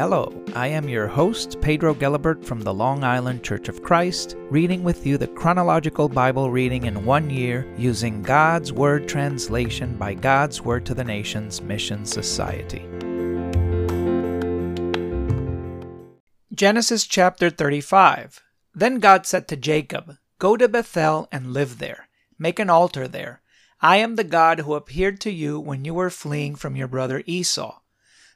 Hello, I am your host, Pedro Gelibert from the Long Island Church of Christ, reading with you the chronological Bible reading in one year using God's Word translation by God's Word to the Nations Mission Society. Genesis chapter 35. Then God said to Jacob, Go to Bethel and live there. Make an altar there. I am the God who appeared to you when you were fleeing from your brother Esau.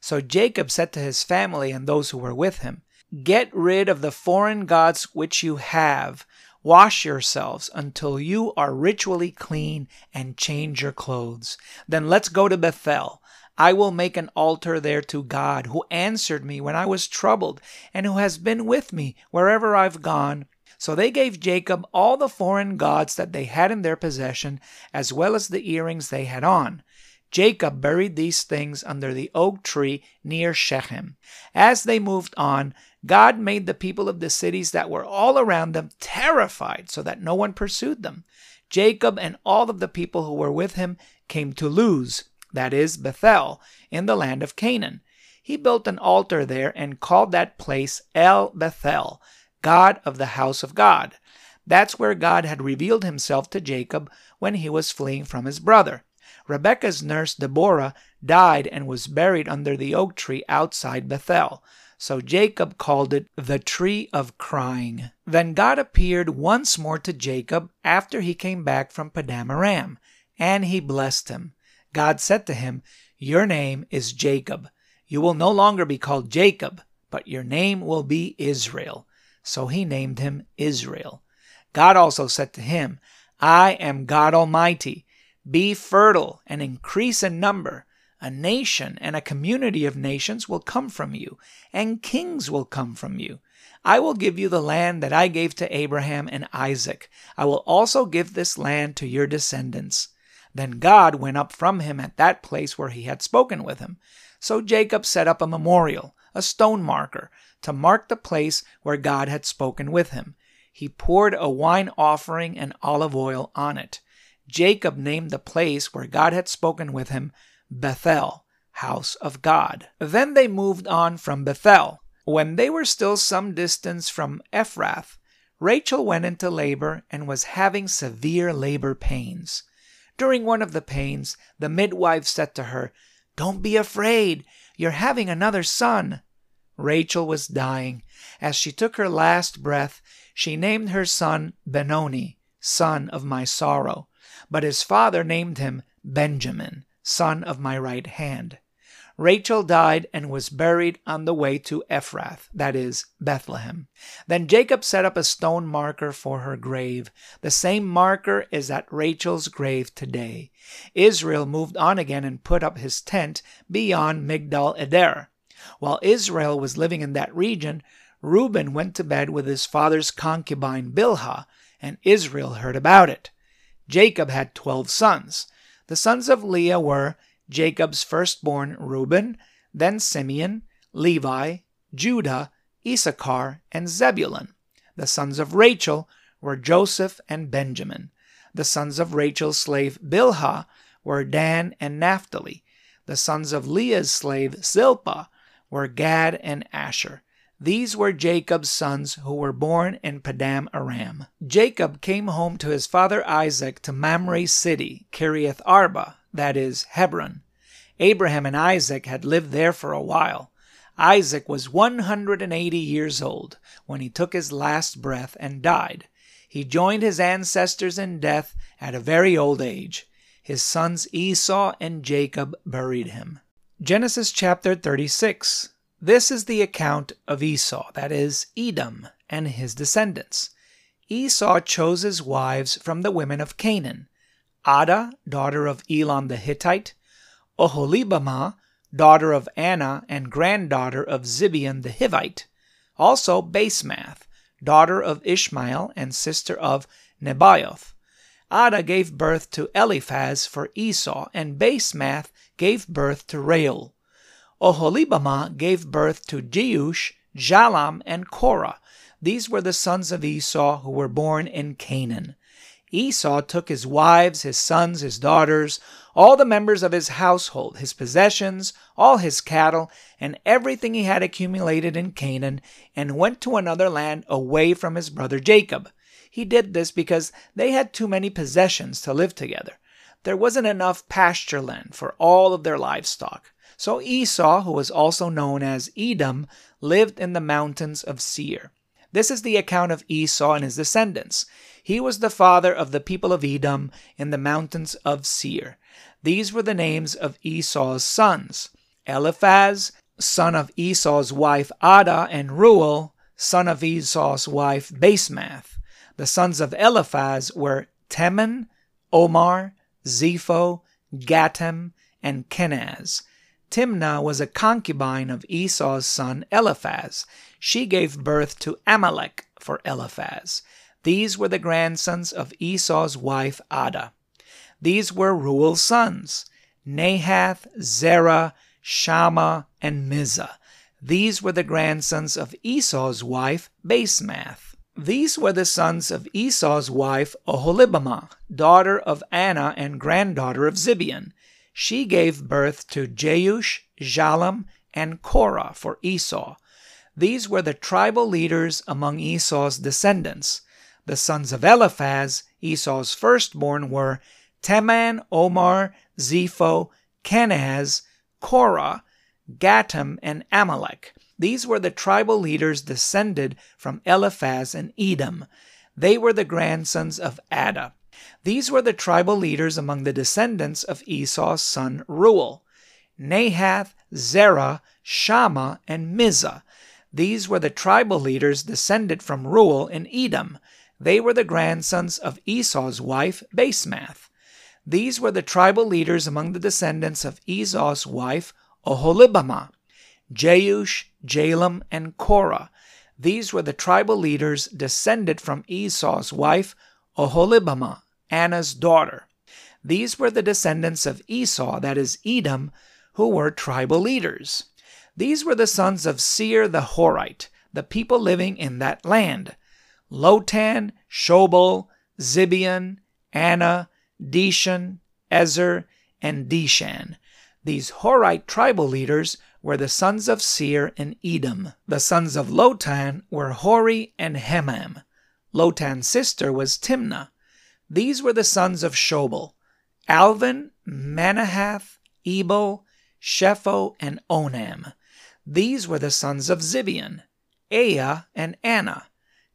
So Jacob said to his family and those who were with him, Get rid of the foreign gods which you have. Wash yourselves until you are ritually clean and change your clothes. Then let's go to Bethel. I will make an altar there to God, who answered me when I was troubled, and who has been with me wherever I've gone. So they gave Jacob all the foreign gods that they had in their possession, as well as the earrings they had on. Jacob buried these things under the oak tree near Shechem. As they moved on, God made the people of the cities that were all around them terrified so that no one pursued them. Jacob and all of the people who were with him came to Luz, that is, Bethel, in the land of Canaan. He built an altar there and called that place El Bethel, God of the house of God. That's where God had revealed himself to Jacob when he was fleeing from his brother. Rebekah's nurse Deborah died and was buried under the oak tree outside Bethel. So Jacob called it the tree of crying. Then God appeared once more to Jacob after he came back from Paddan Aram, and he blessed him. God said to him, Your name is Jacob. You will no longer be called Jacob, but your name will be Israel. So he named him Israel. God also said to him, I am God Almighty. Be fertile and increase in number. A nation and a community of nations will come from you, and kings will come from you. I will give you the land that I gave to Abraham and Isaac. I will also give this land to your descendants. Then God went up from him at that place where he had spoken with him. So Jacob set up a memorial, a stone marker, to mark the place where God had spoken with him. He poured a wine offering and olive oil on it. Jacob named the place where God had spoken with him Bethel, house of God. Then they moved on from Bethel. When they were still some distance from Ephrath, Rachel went into labor and was having severe labor pains. During one of the pains, the midwife said to her, Don't be afraid, you're having another son. Rachel was dying. As she took her last breath, she named her son Benoni, son of my sorrow but his father named him Benjamin, son of my right hand. Rachel died and was buried on the way to Ephrath, that is, Bethlehem. Then Jacob set up a stone marker for her grave. The same marker is at Rachel's grave today. Israel moved on again and put up his tent beyond Migdal Eder. While Israel was living in that region, Reuben went to bed with his father's concubine Bilhah, and Israel heard about it. Jacob had twelve sons. The sons of Leah were Jacob's firstborn Reuben, then Simeon, Levi, Judah, Issachar, and Zebulun. The sons of Rachel were Joseph and Benjamin. The sons of Rachel's slave Bilhah were Dan and Naphtali. The sons of Leah's slave Zilpah were Gad and Asher. These were Jacob's sons who were born in Paddan Aram. Jacob came home to his father Isaac to Mamre's city, Kiriath Arba, that is, Hebron. Abraham and Isaac had lived there for a while. Isaac was 180 years old when he took his last breath and died. He joined his ancestors in death at a very old age. His sons Esau and Jacob buried him. Genesis chapter 36. This is the account of Esau, that is, Edom, and his descendants. Esau chose his wives from the women of Canaan Adah, daughter of Elon the Hittite, Oholibamah, daughter of Anah and granddaughter of Zibeon the Hivite, also Basemath, daughter of Ishmael and sister of Nebaioth. Adah gave birth to Eliphaz for Esau, and Basemath gave birth to Reuel. Oholibamah gave birth to Jeush, Jalam, and Korah. These were the sons of Esau who were born in Canaan. Esau took his wives, his sons, his daughters, all the members of his household, his possessions, all his cattle, and everything he had accumulated in Canaan, and went to another land away from his brother Jacob. He did this because they had too many possessions to live together. There wasn't enough pasture land for all of their livestock. So Esau, who was also known as Edom, lived in the mountains of Seir. This is the account of Esau and his descendants. He was the father of the people of Edom in the mountains of Seir. These were the names of Esau's sons Eliphaz, son of Esau's wife Adah, and Reuel, son of Esau's wife Basemath. The sons of Eliphaz were Teman, Omar, Zepho, Gatam, and Kenaz. Timnah was a concubine of Esau's son Eliphaz. She gave birth to Amalek for Eliphaz. These were the grandsons of Esau's wife Adah. These were Reuel's sons Nahath, Zerah, Shammah, and Mizzah. These were the grandsons of Esau's wife Basemath. These were the sons of Esau's wife Oholibamah, daughter of Anah and granddaughter of Zibeon. She gave birth to Jeush, Jalam, and Korah for Esau. These were the tribal leaders among Esau's descendants. The sons of Eliphaz, Esau's firstborn, were Teman, Omar, Zepho, Kenaz, Korah, Gatam, and Amalek. These were the tribal leaders descended from Eliphaz and Edom. They were the grandsons of Adah. These were the tribal leaders among the descendants of Esau's son Reuel. Nahath, Zerah, Shammah, and Mizzah. These were the tribal leaders descended from Reuel in Edom. They were the grandsons of Esau's wife, Basemath. These were the tribal leaders among the descendants of Esau's wife, Oholibamah, Jeush, Jalam, and Korah. These were the tribal leaders descended from Esau's wife, Oholibamah, Anah's daughter. These were the descendants of Esau, that is, Edom, who were tribal leaders. These were the sons of Seir the Horite, the people living in that land. Lotan, Shobal, Zibeon, Anah, Dishon, Ezer, and Dishan. These Horite tribal leaders were the sons of Seir and Edom. The sons of Lotan were Hori and Hemam. Lotan's sister was Timnah. These were the sons of Shobal Alvan, Manahath, Ebal, Shepho, and Onam. These were the sons of Zibeon Aiah and Anah.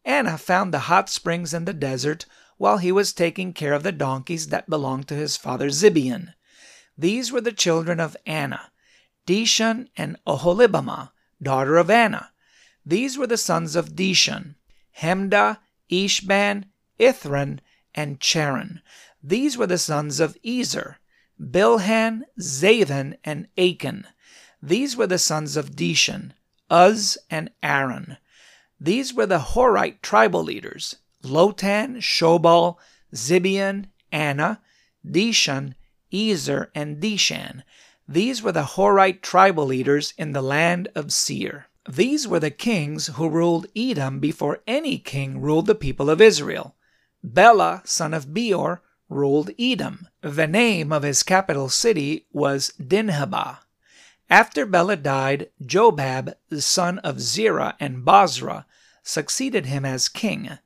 Anna found the hot springs in the desert while he was taking care of the donkeys that belonged to his father Zibeon. These were the children of Anah, Dishan and Oholibamah, daughter of Anah. These were the sons of Dishan, Hemdah, Ishban, Ithran, and Cheran. These were the sons of Ezer, Bilhan, Zathan, and Achan. These were the sons of Dishan, Uz, and Aaron. These were the Horite tribal leaders Lotan, Shobal, Zibeon, Anah, Dishon, Ezer, and Dishan. These were the Horite tribal leaders in the land of Seir. These were the kings who ruled Edom before any king ruled the people of Israel. Bela, son of Beor, ruled Edom. The name of his capital city was Dinhabah. After Bela died, Jobab, the son of Zerah and Bozrah, succeeded him as king.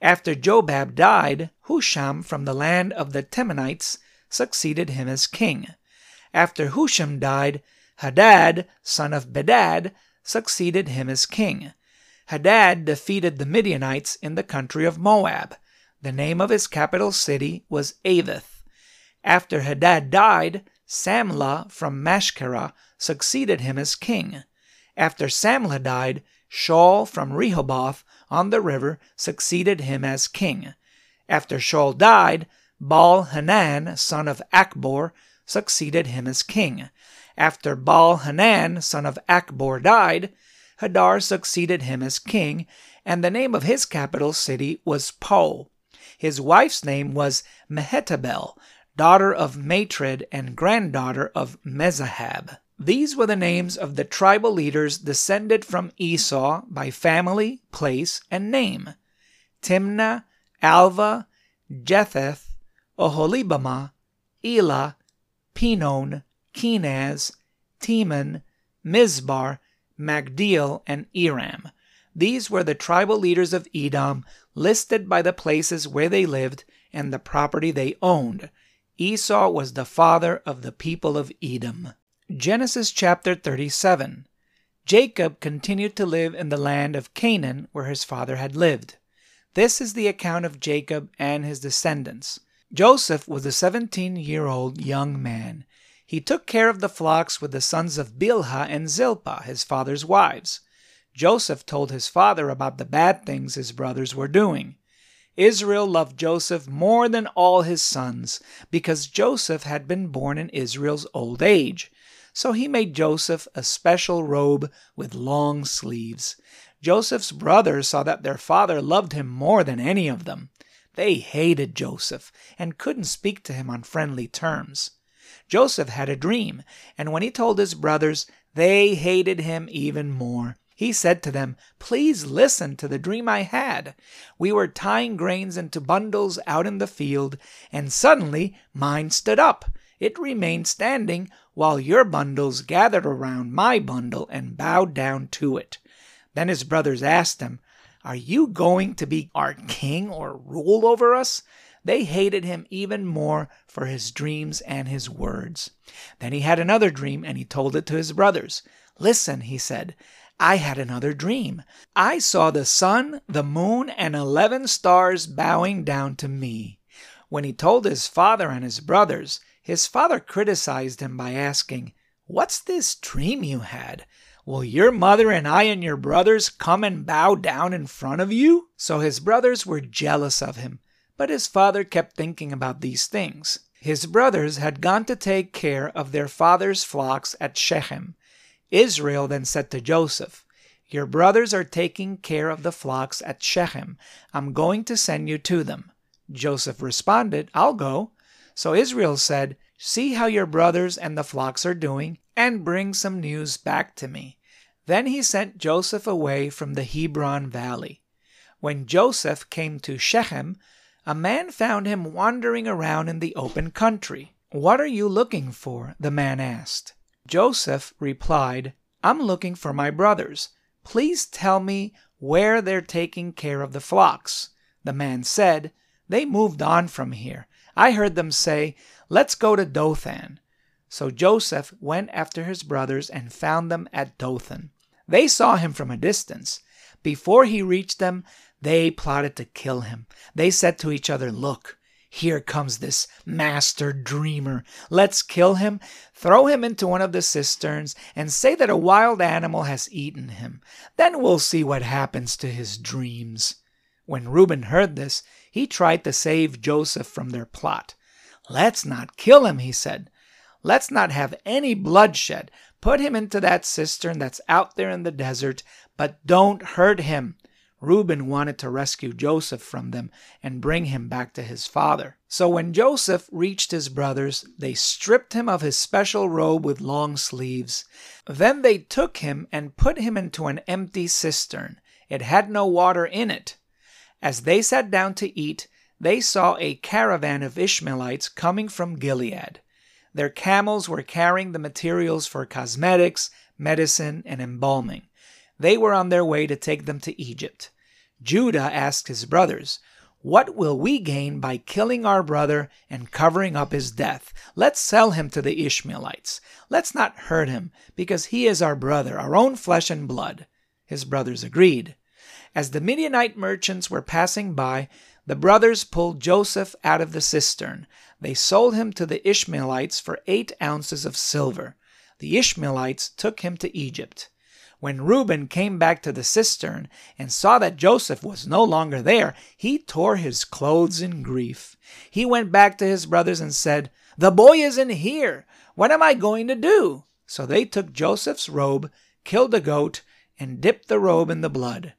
After Jobab died, Husham from the land of the Temanites succeeded him as king. After Husham died, Hadad, son of Bedad, succeeded him as king. Hadad defeated the Midianites in the country of Moab. The name of his capital city was Avith. After Hadad died, Samlah from Mashkara succeeded him as king. After Samlah died, Shaul from Rehoboth on the river succeeded him as king. After Shaul died, Baal Hanan, son of Akbor, succeeded him as king. After Baal Hanan, son of Akbor, died, Hadar succeeded him as king, and the name of his capital city was Pau. His wife's name was Mehetabel, daughter of Matred and granddaughter of Mezahab. These were the names of the tribal leaders descended from Esau by family, place, and name Timnah, Alvah, Jetheth, Oholibamah, Elah, Pinon, Kenaz, Teman, Mizbar, Magdiel, and Iram. These were the tribal leaders of Edom, listed by the places where they lived and the property they owned. Esau was the father of the people of Edom. Genesis chapter 37. Jacob continued to live in the land of Canaan where his father had lived. This is the account of Jacob and his descendants. Joseph was a 17 year old young man. He took care of the flocks with the sons of Bilhah and Zilpah, his father's wives. Joseph told his father about the bad things his brothers were doing. Israel loved Joseph more than all his sons because Joseph had been born in Israel's old age. So he made Joseph a special robe with long sleeves. Joseph's brothers saw that their father loved him more than any of them. They hated Joseph and couldn't speak to him on friendly terms. Joseph had a dream, and when he told his brothers, they hated him even more. He said to them, Please listen to the dream I had. We were tying grains into bundles out in the field, and suddenly mine stood up. It remained standing while your bundles gathered around my bundle and bowed down to it. Then his brothers asked him, Are you going to be our king or rule over us? They hated him even more for his dreams and his words. Then he had another dream and he told it to his brothers. Listen, he said, I had another dream. I saw the sun, the moon, and eleven stars bowing down to me. When he told his father and his brothers, his father criticized him by asking, What's this dream you had? Will your mother and I and your brothers come and bow down in front of you? So his brothers were jealous of him but his father kept thinking about these things. His brothers had gone to take care of their father's flocks at Shechem. Israel then said to Joseph, Your brothers are taking care of the flocks at Shechem. I'm going to send you to them. Joseph responded, I'll go. So Israel said, See how your brothers and the flocks are doing, and bring some news back to me. Then he sent Joseph away from the Hebron valley. When Joseph came to Shechem, a man found him wandering around in the open country. What are you looking for? the man asked. Joseph replied, I'm looking for my brothers. Please tell me where they're taking care of the flocks. The man said, They moved on from here. I heard them say, Let's go to Dothan. So Joseph went after his brothers and found them at Dothan. They saw him from a distance. Before he reached them, they plotted to kill him. They said to each other, Look, here comes this master dreamer. Let's kill him, throw him into one of the cisterns, and say that a wild animal has eaten him. Then we'll see what happens to his dreams. When Reuben heard this, he tried to save Joseph from their plot. Let's not kill him, he said. Let's not have any bloodshed. Put him into that cistern that's out there in the desert, but don't hurt him. Reuben wanted to rescue Joseph from them and bring him back to his father. So when Joseph reached his brothers, they stripped him of his special robe with long sleeves. Then they took him and put him into an empty cistern. It had no water in it. As they sat down to eat, they saw a caravan of Ishmaelites coming from Gilead. Their camels were carrying the materials for cosmetics, medicine, and embalming. They were on their way to take them to Egypt. Judah asked his brothers, What will we gain by killing our brother and covering up his death? Let's sell him to the Ishmaelites. Let's not hurt him, because he is our brother, our own flesh and blood. His brothers agreed. As the Midianite merchants were passing by, the brothers pulled Joseph out of the cistern. They sold him to the Ishmaelites for eight ounces of silver. The Ishmaelites took him to Egypt. When Reuben came back to the cistern and saw that Joseph was no longer there, he tore his clothes in grief. He went back to his brothers and said, The boy isn't here. What am I going to do? So they took Joseph's robe, killed a goat, and dipped the robe in the blood.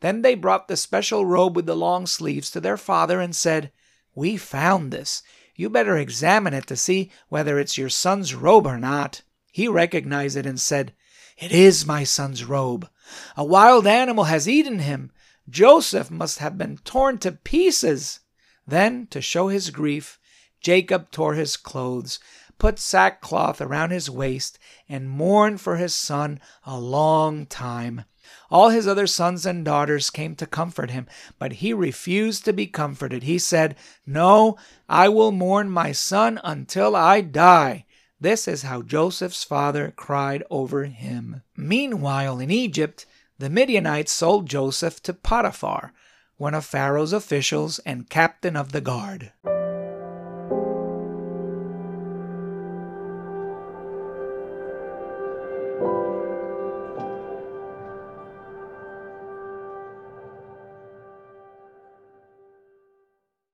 Then they brought the special robe with the long sleeves to their father and said, We found this. You better examine it to see whether it's your son's robe or not. He recognized it and said, it is my son's robe. A wild animal has eaten him. Joseph must have been torn to pieces. Then, to show his grief, Jacob tore his clothes, put sackcloth around his waist, and mourned for his son a long time. All his other sons and daughters came to comfort him, but he refused to be comforted. He said, No, I will mourn my son until I die. This is how Joseph's father cried over him. Meanwhile, in Egypt, the Midianites sold Joseph to Potiphar, one of Pharaoh's officials and captain of the guard.